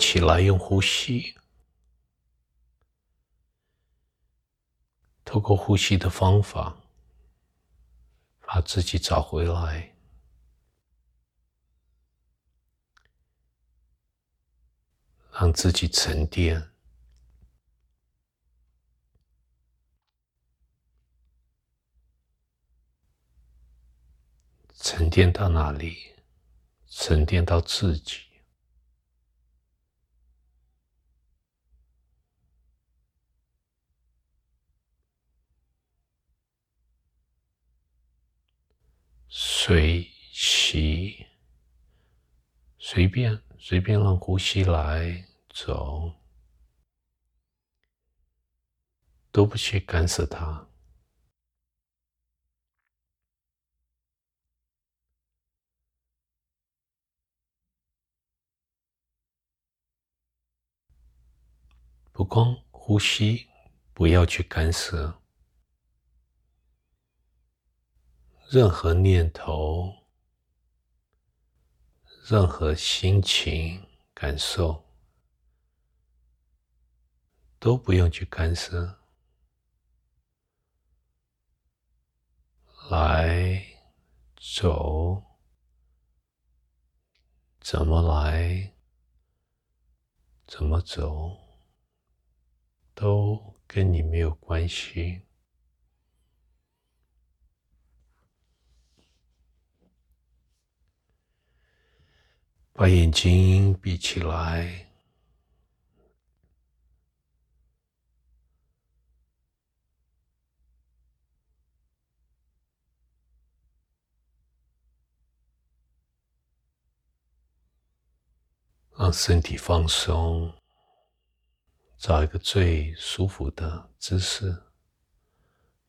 起来，用呼吸，透过呼吸的方法，把自己找回来，让自己沉淀。沉淀到哪里？沉淀到自己。随息，随便随便让呼吸来走，都不去干涉它。不光呼吸，不要去干涉。任何念头、任何心情、感受，都不用去干涉。来，走，怎么来，怎么走，都跟你没有关系。把眼睛闭起来，让身体放松，找一个最舒服的姿势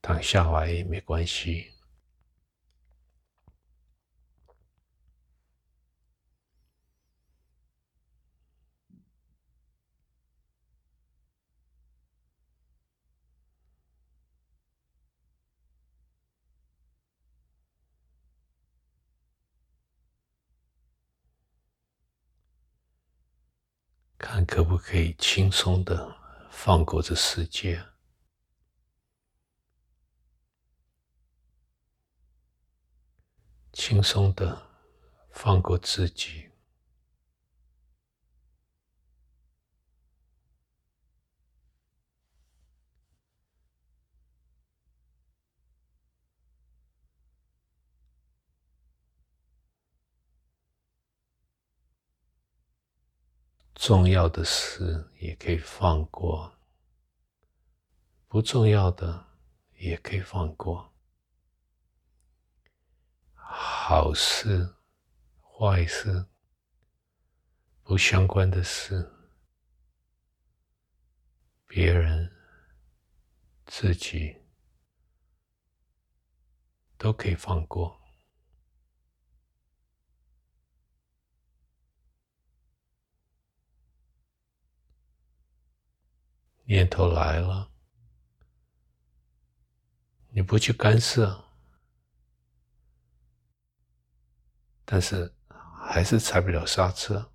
躺下来也没关系。看可不可以轻松的放过这世界，轻松的放过自己。重要的事也可以放过，不重要的也可以放过。好事、坏事、不相关的事，别人、自己都可以放过。念头来了，你不去干涉，但是还是踩不了刹车，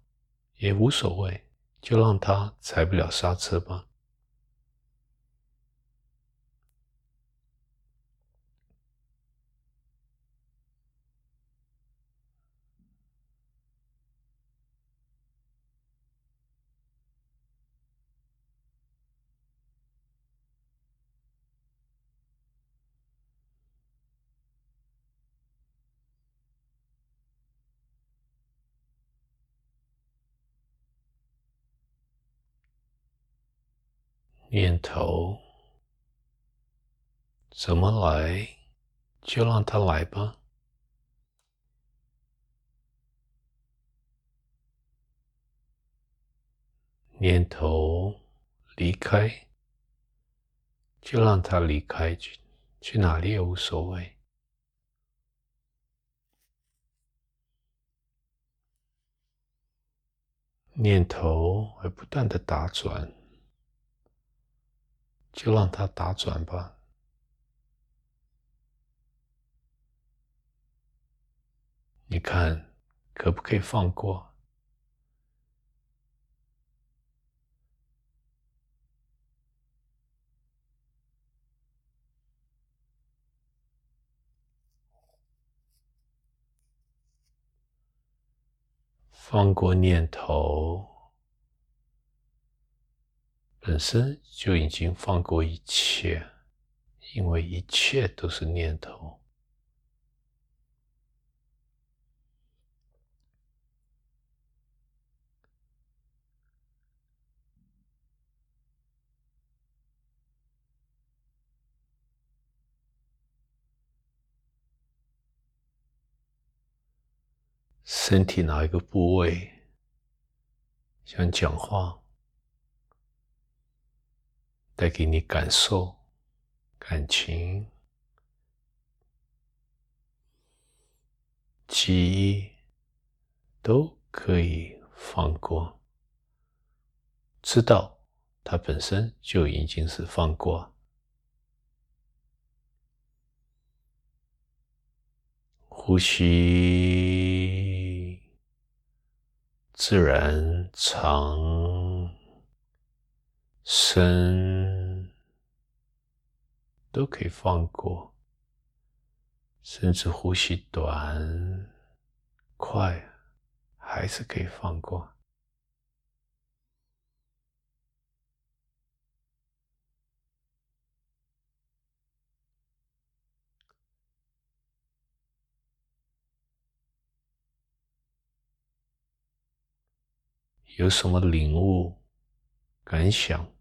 也无所谓，就让它踩不了刹车吧。念头怎么来，就让它来吧。念头离开，就让它离开去，去哪里也无所谓。念头会不断的打转。就让它打转吧。你看可不可以放过？放过念头。本身就已经放过一切，因为一切都是念头。身体哪一个部位想讲话，带给你感受、感情、记忆，都可以放过。知道它本身就已经是放过。呼吸自然长、深都可以放过，甚至呼吸短、快还是可以放过。有什么领悟、感想、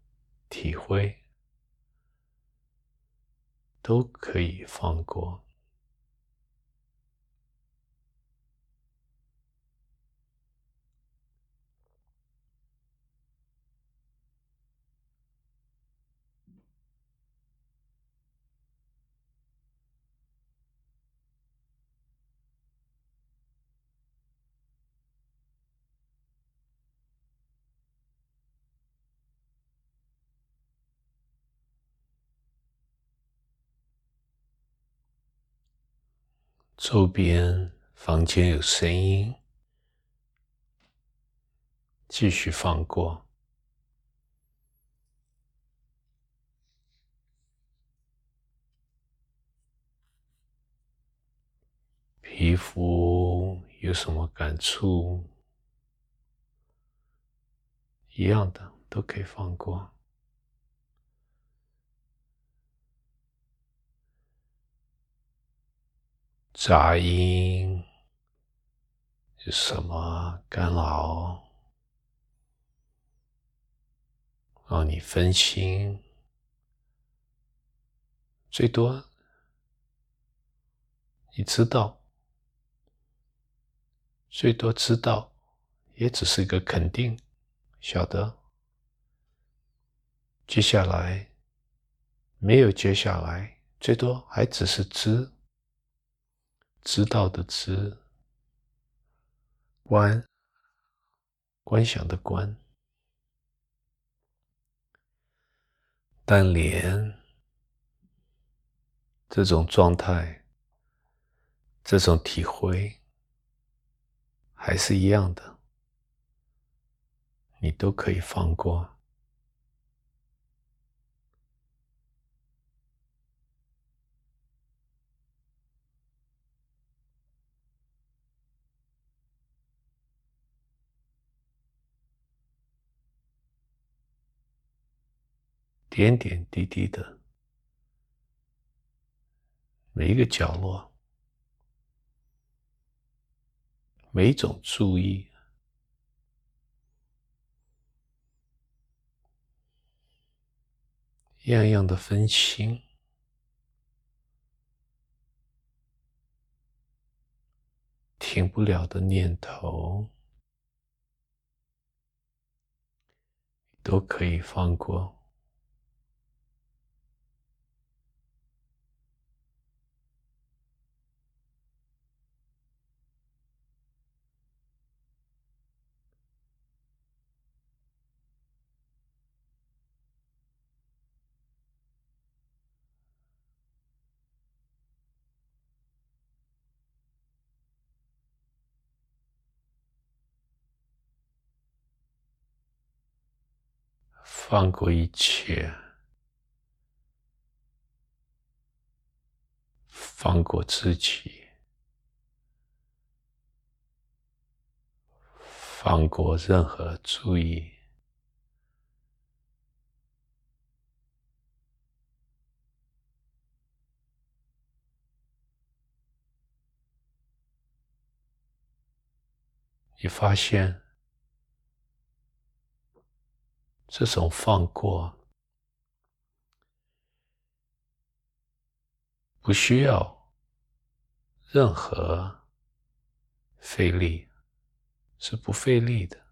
体会，都可以放过。周边房间有声音，继续放过。皮肤有什么感触？一样的都可以放过。杂音有什么干扰，让你分心？最多你知道，最多知道，也只是一个肯定，晓得。接下来没有接下来，最多还只是知。知道的知，观，观想的观，但连这种状态、这种体会，还是一样的，你都可以放过。点点滴滴的，每一个角落，每种注意，样样的分心，停不了的念头，都可以放过。放过一切，放过自己，放过任何注意。你发现这种放过不需要任何费力，是不费力的。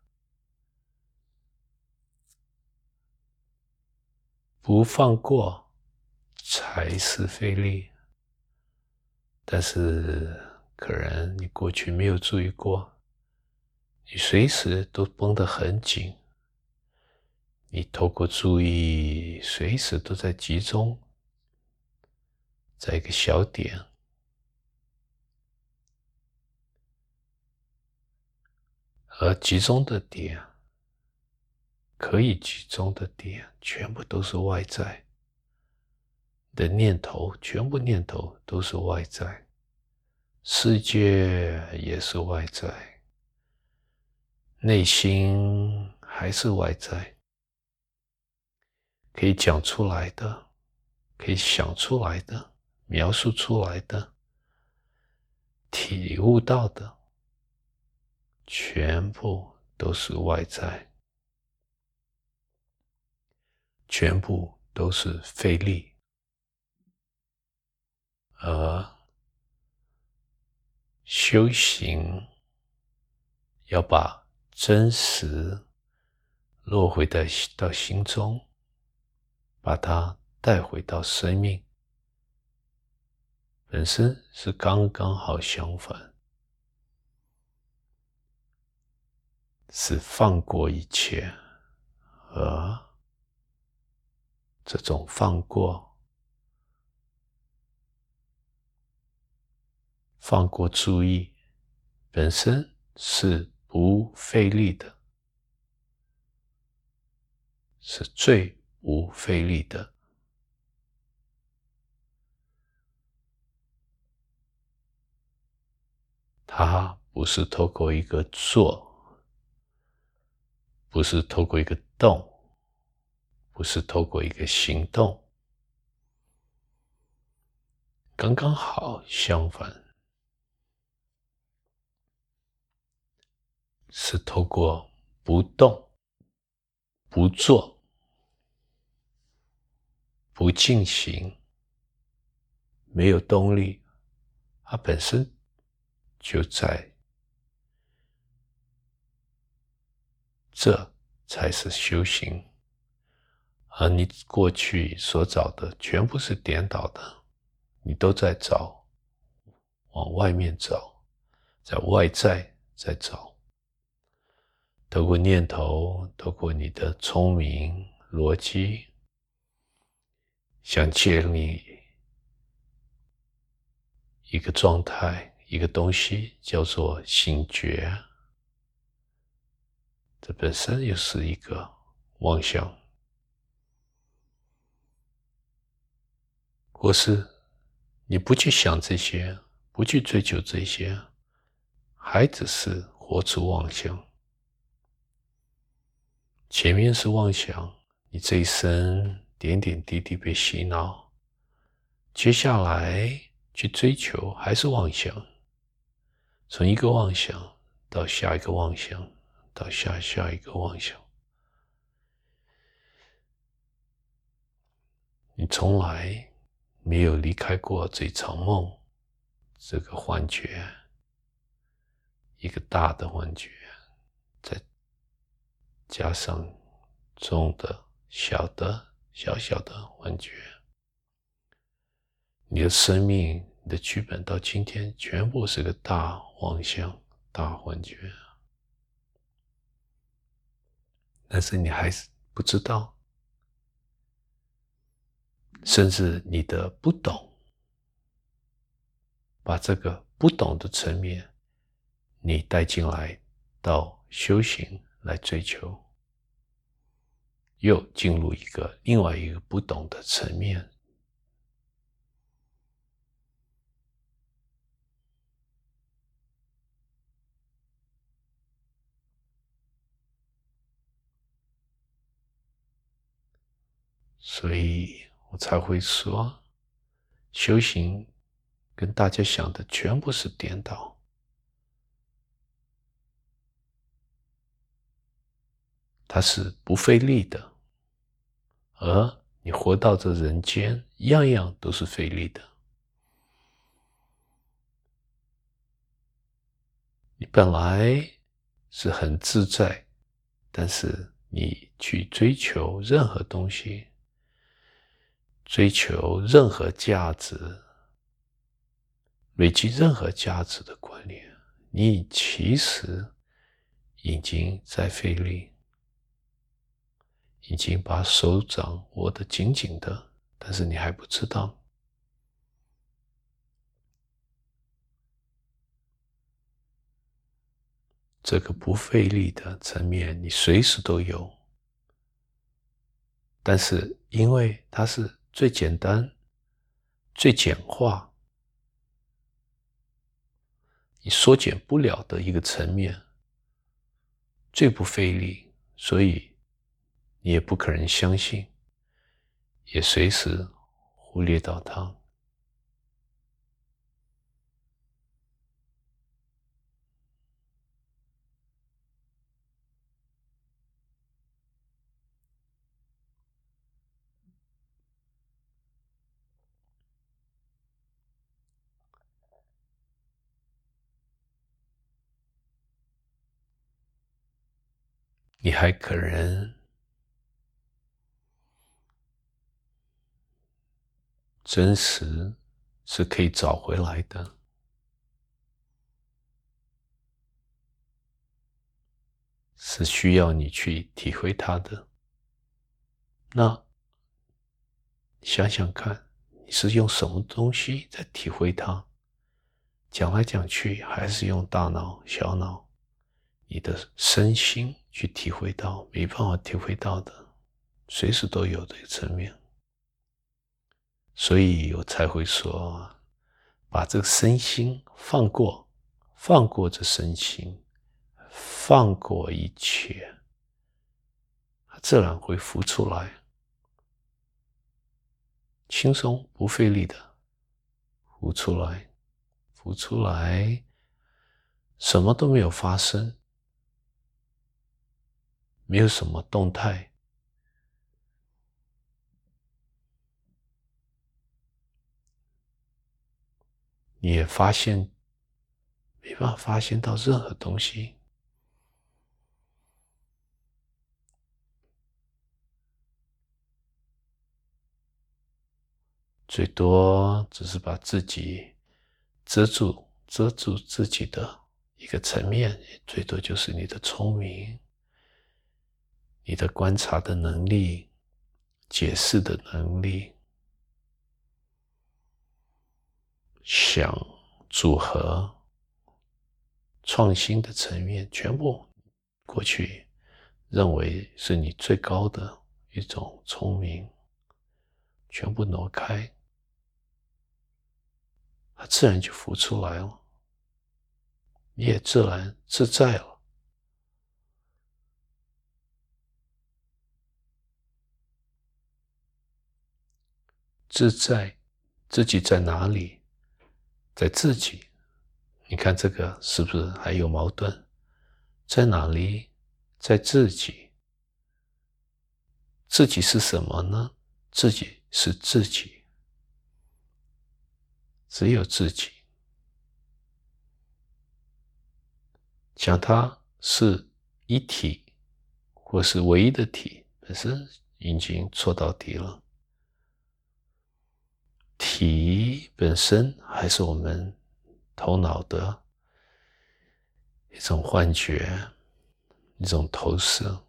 不放过才是费力，但是可能你过去没有注意过。你随时都绷得很紧，你透过注意，随时都在集中在一个小点，而集中的点，可以集中的点，全部都是外在的念头，全部念头都是外在，世界也是外在。内心还是外在，可以讲出来的，可以想出来的，描述出来的，体悟到的，全部都是外在，全部都是费力，而修行要把。真实落回到到心中，把它带回到生命本身，是刚刚好相反，是放过一切，而这种放过，放过注意本身是。不费力的，是最无费力的。它不是透过一个做，不是透过一个动，不是透过一个行动，刚刚好相反。是透过不动、不做、不进行，没有动力，它本身就在，这才是修行。而你过去所找的全部是颠倒的，你都在找，往外面找，在外在在找。透过念头，透过你的聪明逻辑，想建立一个状态，一个东西叫做醒觉，这本身又是一个妄想，或是你不去想这些，不去追求这些，还只是活出妄想。前面是妄想，你这一生点点滴滴被洗脑，接下来去追求还是妄想，从一个妄想到下一个妄想，到下下一个妄想，你从来没有离开过这场梦，这个幻觉，一个大的幻觉。再加上中的、小的、小小的幻觉，你的生命、你的剧本到今天全部是个大妄想、大幻觉，但是你还是不知道，甚至你的不懂，把这个不懂的层面，你带进来到修行来追求。又进入一个另外一个不懂的层面。所以我才会说修行跟大家想的全部是颠倒。它是不费力的。而你活到这人间，样样都是费力的。你本来是很自在，但是你去追求任何东西。追求任何价值、累积任何价值的观念，你其实已经在费力，已经把手掌握得紧紧的，但是你还不知道，这个不费力的层面，你随时都有，但是因为它是。最简单、最简化，你缩减不了的一个层面，最不费力，所以你也不可能相信，也随时忽略到它。你还可能真实是可以找回来的，是需要你去体会它的。那想想看，你是用什么东西在体会它？讲来讲去，还是用大脑、小脑，你的身心。去体会到没办法体会到的，随时都有的层面，所以我才会说，把这个身心放过，放过这身心，放过一切，自然会浮出来，轻松不费力的浮出来，浮出来，什么都没有发生。没有什么动态，也发现没办法发现到任何东西，最多只是把自己遮住，遮住自己的一个层面，最多就是你的聪明。你的观察的能力、解释的能力、想组合、创新的层面，全部过去认为是你最高的一种聪明，全部挪开，它自然就浮出来了，你也自然自在了。自在，自己在哪里？在自己。你看这个是不是还有矛盾？在哪里？在自己。自己是什么呢？自己是自己，只有自己。讲它是一体，或是唯一的体，本身已经错到底了。体本身还是我们头脑的一种幻觉，一种投射。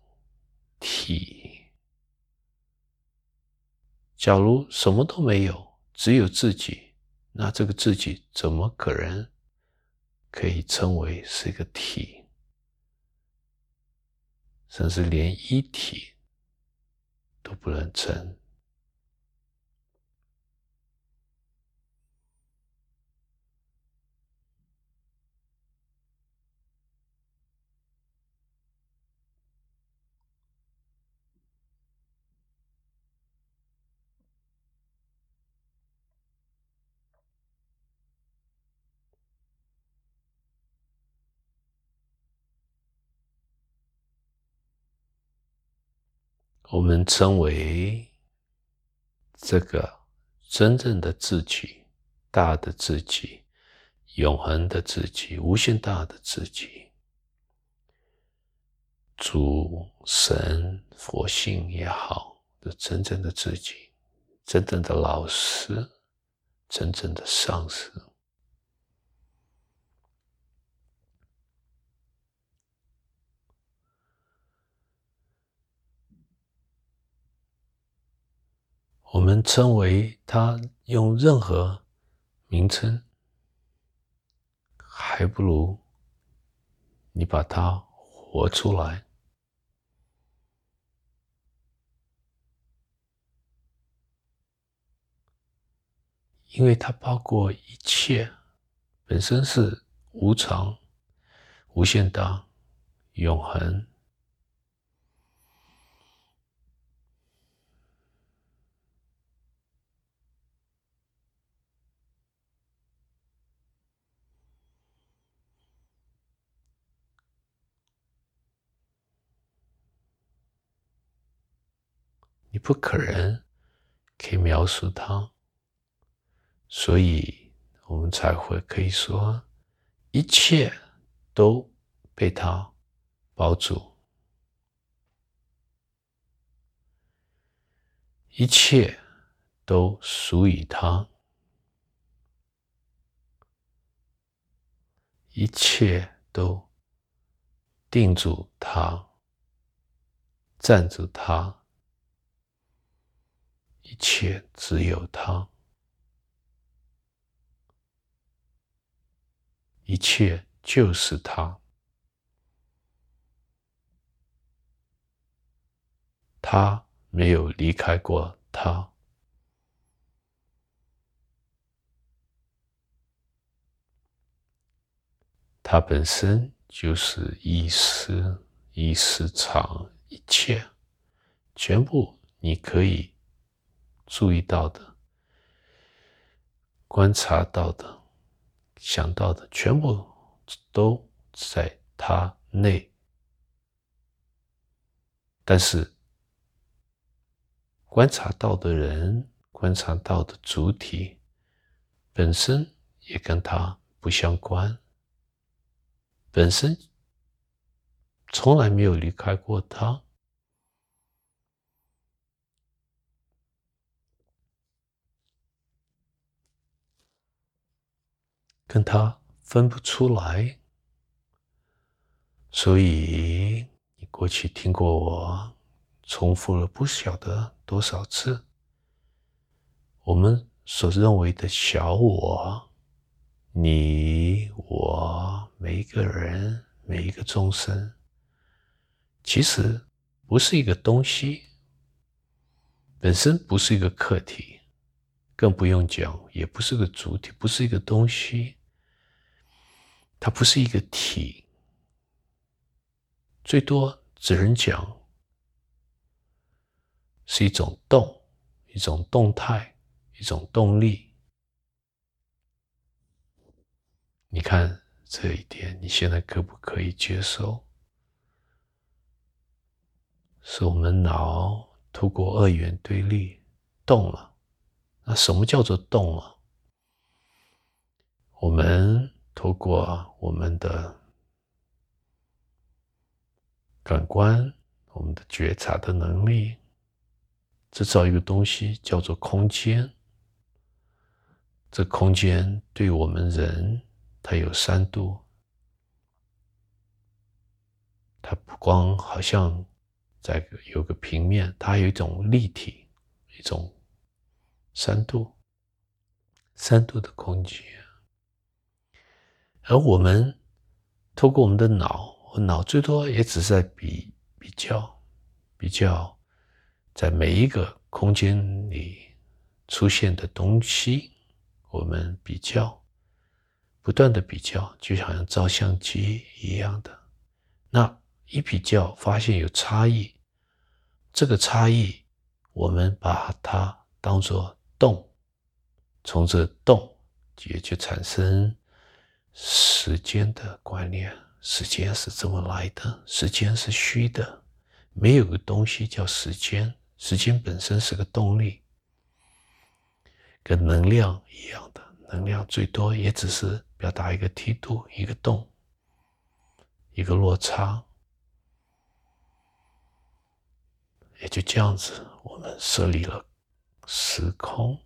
体，假如什么都没有，只有自己，那这个自己怎么可能可以称为是一个体？甚至连一体都不能称。我们称为这个真正的自己、大的自己、永恒的自己、无限大的自己。主神佛性也好，的真正的自己，真正的老师，真正的上师。我们称为它用任何名称，还不如你把它活出来。因为它包括一切，本身是无常、无限大、永恒。你不可能可以描述它。所以，我们才会可以说，一切都被他包住，一切都属于他，一切都定住他，站住他，一切只有他。一切就是他，他没有离开过他，他本身就是意识，意识场一切，全部你可以注意到的，观察到的。想到的全部都在他内，但是观察到的人、观察到的主体本身也跟他不相关，本身从来没有离开过他。跟他分不出来，所以你过去听过我重复了不晓得多少次，我们所认为的小我，你我每一个人每一个众生，其实不是一个东西，本身不是一个客体，更不用讲，也不是个主体，不是一个东西。它不是一个体，最多只能讲是一种动，一种动态，一种动力。你看这一点，你现在可不可以接受？是我们脑透过二元对立动了。那什么叫做动了？我们。透过我们的感官，我们的觉察的能力，制造一个东西叫做空间。这空间对我们人，它有三度，它不光好像在有个平面，它还有一种立体，一种三度，三度的空间。而我们透过我们的脑，我脑最多也只是在比比较、比较，在每一个空间里出现的东西，我们比较，不断的比较，就好像照相机一样的。那一比较，发现有差异，这个差异，我们把它当作动，从这动也就产生。时间的观念，时间是怎么来的？时间是虚的，没有个东西叫时间，时间本身是个动力，跟能量一样的，能量最多也只是表达一个梯度、一个洞、一个落差，也就这样子，我们设立了时空，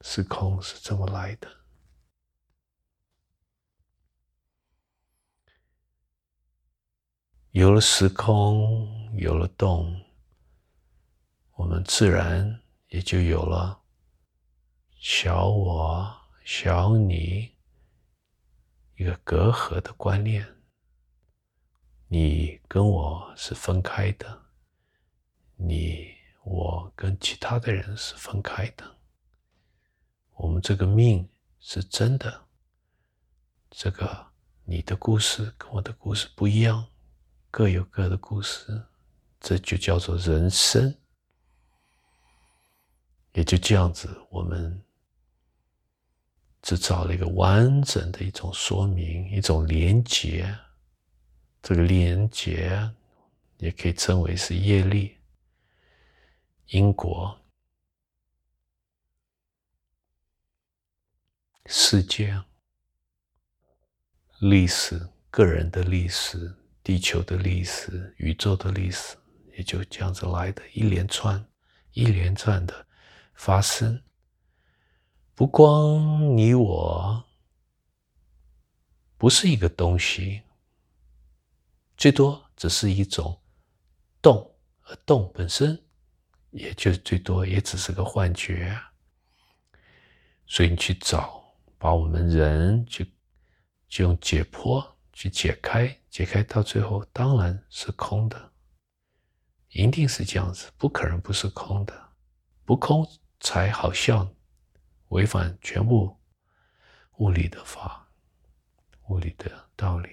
时空是这么来的。有了时空，有了动，我们自然也就有了小我、小你一个隔阂的观念。你跟我是分开的，你我跟其他的人是分开的。我们这个命是真的，这个你的故事跟我的故事不一样。各有各的故事，这就叫做人生。也就这样子，我们制造了一个完整的一种说明，一种连结。这个连结也可以称为是业力、因果、世界、历史、个人的历史。地球的历史，宇宙的历史，也就这样子来的，一连串、一连串的发生。不光你我不是一个东西，最多只是一种动，而动本身也就最多也只是个幻觉。所以你去找，把我们人就就用解剖。去解开，解开到最后当然是空的，一定是这样子，不可能不是空的，不空才好笑，违反全部物理的法，物理的道理。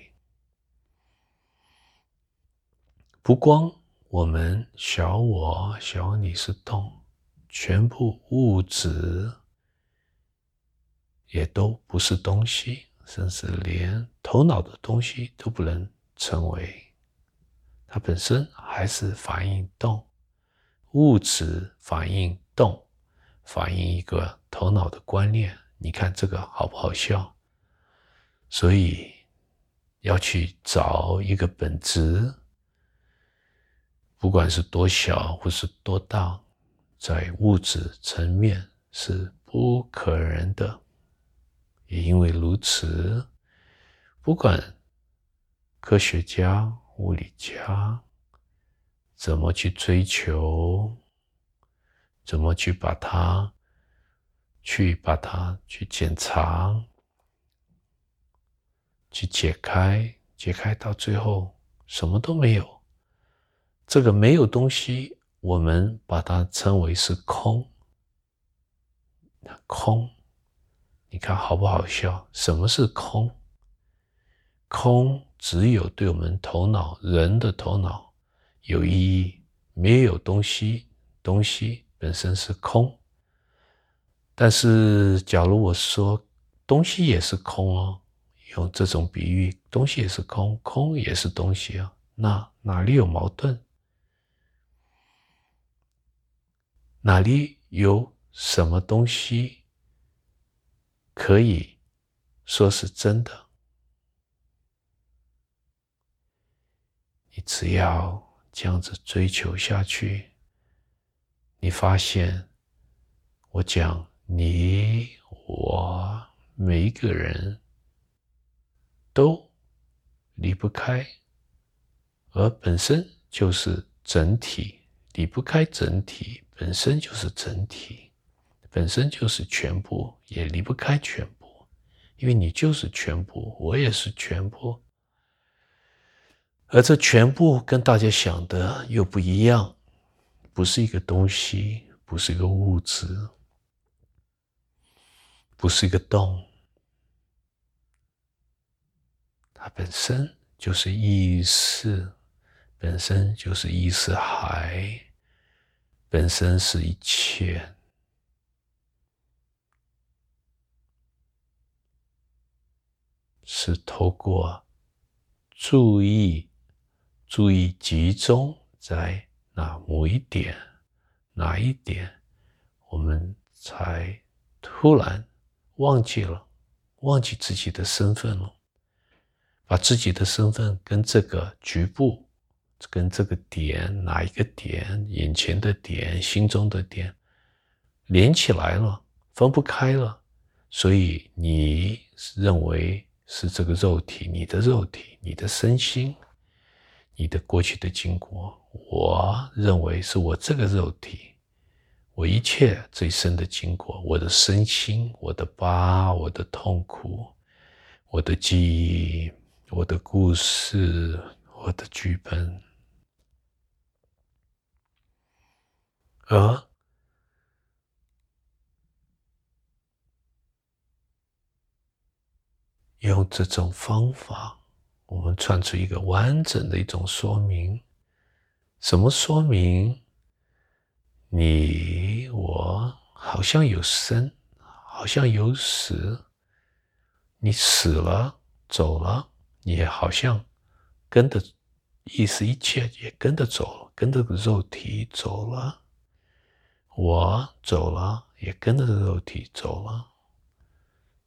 不光我们小我小你是动，全部物质也都不是东西。甚至连头脑的东西都不能成为，它本身还是反应动，物质反应动，反映一个头脑的观念。你看这个好不好笑？所以要去找一个本质，不管是多小或是多大，在物质层面是不可能的。也因为如此，不管科学家、物理家怎么去追求，怎么去把它、去把它去检查、去解开，解开到最后什么都没有。这个没有东西，我们把它称为是空，空。你看好不好笑？什么是空？空只有对我们头脑、人的头脑有意义，没有东西。东西本身是空。但是，假如我说东西也是空哦，用这种比喻，东西也是空，空也是东西啊，那哪里有矛盾？哪里有什么东西？可以说是真的。你只要这样子追求下去，你发现我讲你我每一个人都离不开，而本身就是整体，离不开整体，本身就是整体。本身就是全部，也离不开全部，因为你就是全部，我也是全部，而这全部跟大家想的又不一样，不是一个东西，不是一个物质，不是一个洞，它本身就是意识，本身就是意识海，本身是一切。是透过注意、注意集中在哪某一点，哪一点，我们才突然忘记了，忘记自己的身份了，把自己的身份跟这个局部，跟这个点，哪一个点，眼前的点，心中的点，连起来了，分不开了，所以你认为。是这个肉体，你的肉体，你的身心，你的过去的经过，我认为是我这个肉体，我一切最深的经过，我的身心，我的疤，我的痛苦，我的记忆，我的故事，我的剧本，而。用这种方法，我们串出一个完整的一种说明。什么说明？你我好像有生，好像有死。你死了，走了，你也好像跟着，意思一切也跟着走了，跟着肉体走了。我走了，也跟着肉体走了。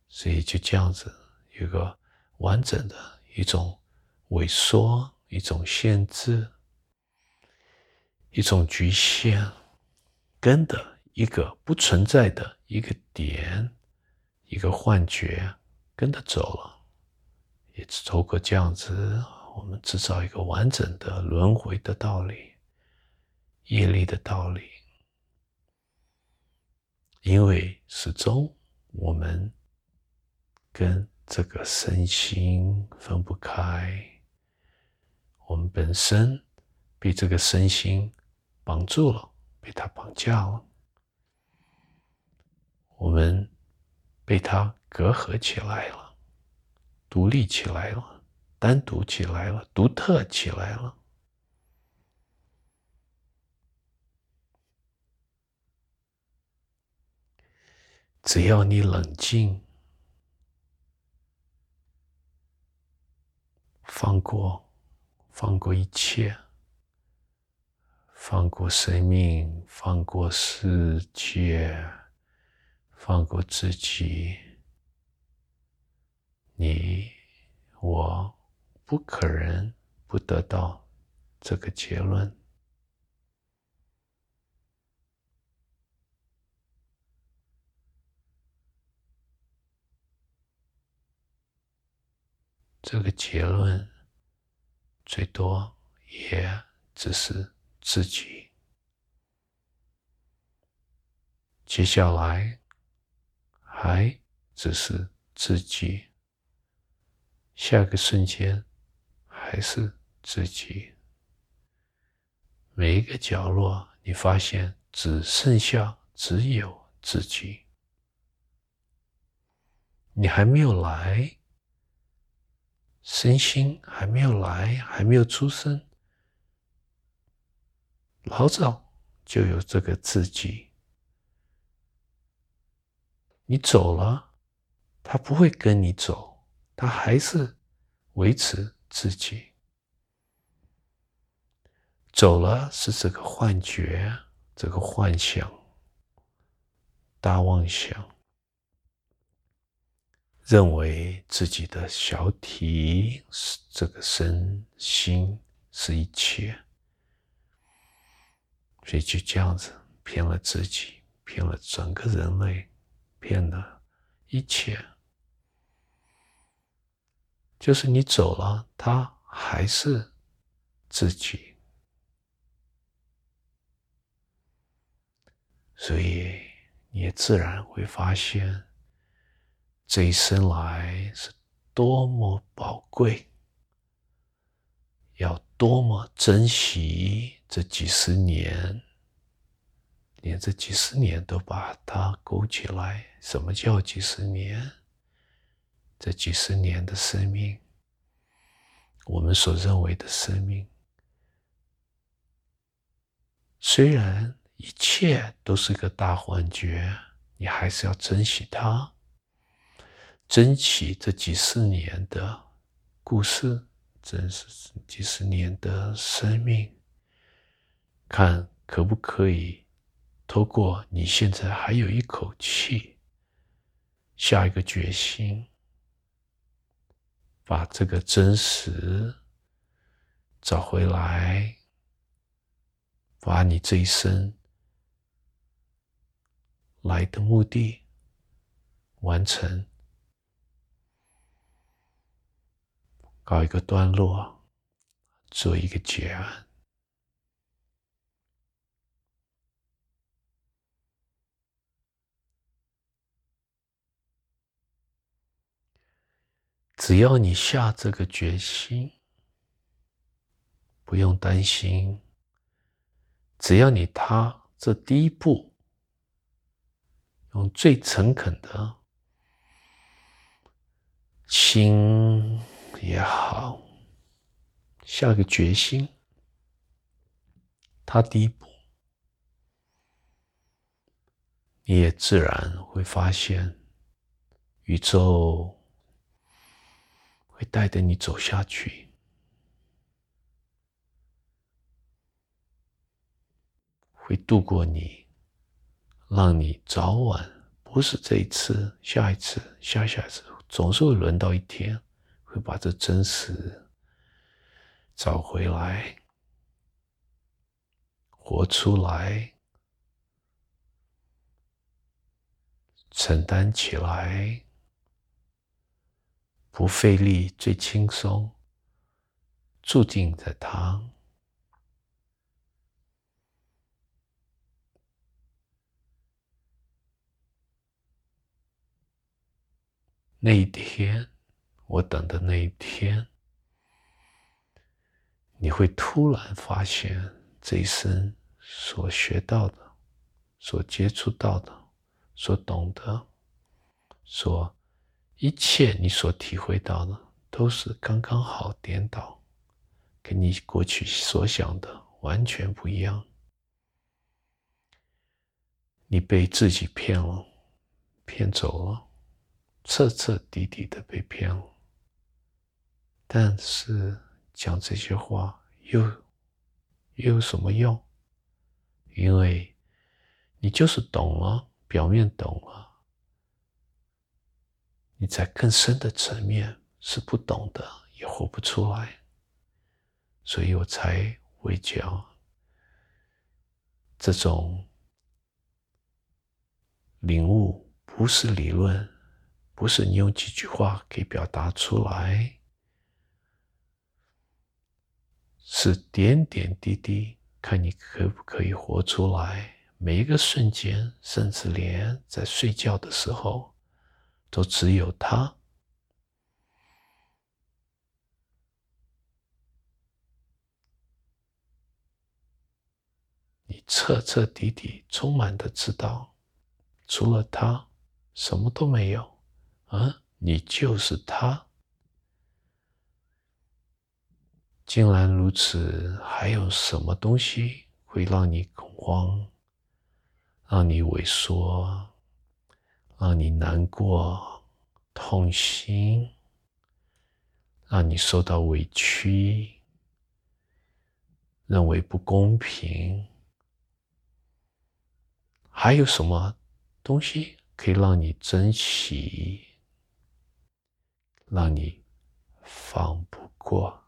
所以就这样子。一个完整的一种萎缩，一种限制，一种局限，跟的一个不存在的一个点，一个幻觉，跟着走了，也是透过这样子，我们制造一个完整的轮回的道理，业力的道理，因为始终我们跟。这个身心分不开，我们本身被这个身心绑住了，被它绑架了，我们被它隔阂起来了，独立起来了，单独起来了，独特起来了。只要你冷静。放过，放过一切，放过生命，放过世界，放过自己。你我不可能不得到这个结论。这个结论最多也只是自己。接下来还只是自己，下个瞬间还是自己。每一个角落，你发现只剩下只有自己，你还没有来。身心还没有来，还没有出生，老早就有这个自己。你走了，他不会跟你走，他还是维持自己。走了是这个幻觉，这个幻想，大妄想。认为自己的小体是这个身心是一切，所以就这样子骗了自己，骗了整个人类，骗了一切。就是你走了，他还是自己，所以你也自然会发现。这一生来是多么宝贵，要多么珍惜这几十年，连这几十年都把它勾起来。什么叫几十年？这几十年的生命，我们所认为的生命，虽然一切都是个大幻觉，你还是要珍惜它。珍惜这几十年的故事，真实几十年的生命，看可不可以透过你现在还有一口气，下一个决心，把这个真实找回来，把你这一生来的目的完成。告一个段落，做一个结案。只要你下这个决心，不用担心。只要你踏这第一步，用最诚恳的心。也好，下个决心，他第一步，你也自然会发现，宇宙会带着你走下去，会度过你，让你早晚不是这一次，下一次，下下一次，总是会轮到一天。会把这真实找回来，活出来，承担起来，不费力，最轻松，注定的他那一天。我等的那一天，你会突然发现这一生所学到的、所接触到的、所懂得、所一切你所体会到的，都是刚刚好颠倒，跟你过去所想的完全不一样。你被自己骗了，骗走了，彻彻底底的被骗了。但是讲这些话又又有什么用？因为你就是懂了，表面懂了，你在更深的层面是不懂的，也活不出来。所以我才会讲这种领悟不是理论，不是你用几句话可以表达出来。是点点滴滴，看你可不可以活出来。每一个瞬间，甚至连在睡觉的时候，都只有他。你彻彻底底、充满的知道，除了他，什么都没有。啊，你就是他。既然如此，还有什么东西会让你恐慌，让你萎缩，让你难过、痛心，让你受到委屈，认为不公平？还有什么东西可以让你珍惜，让你放不过？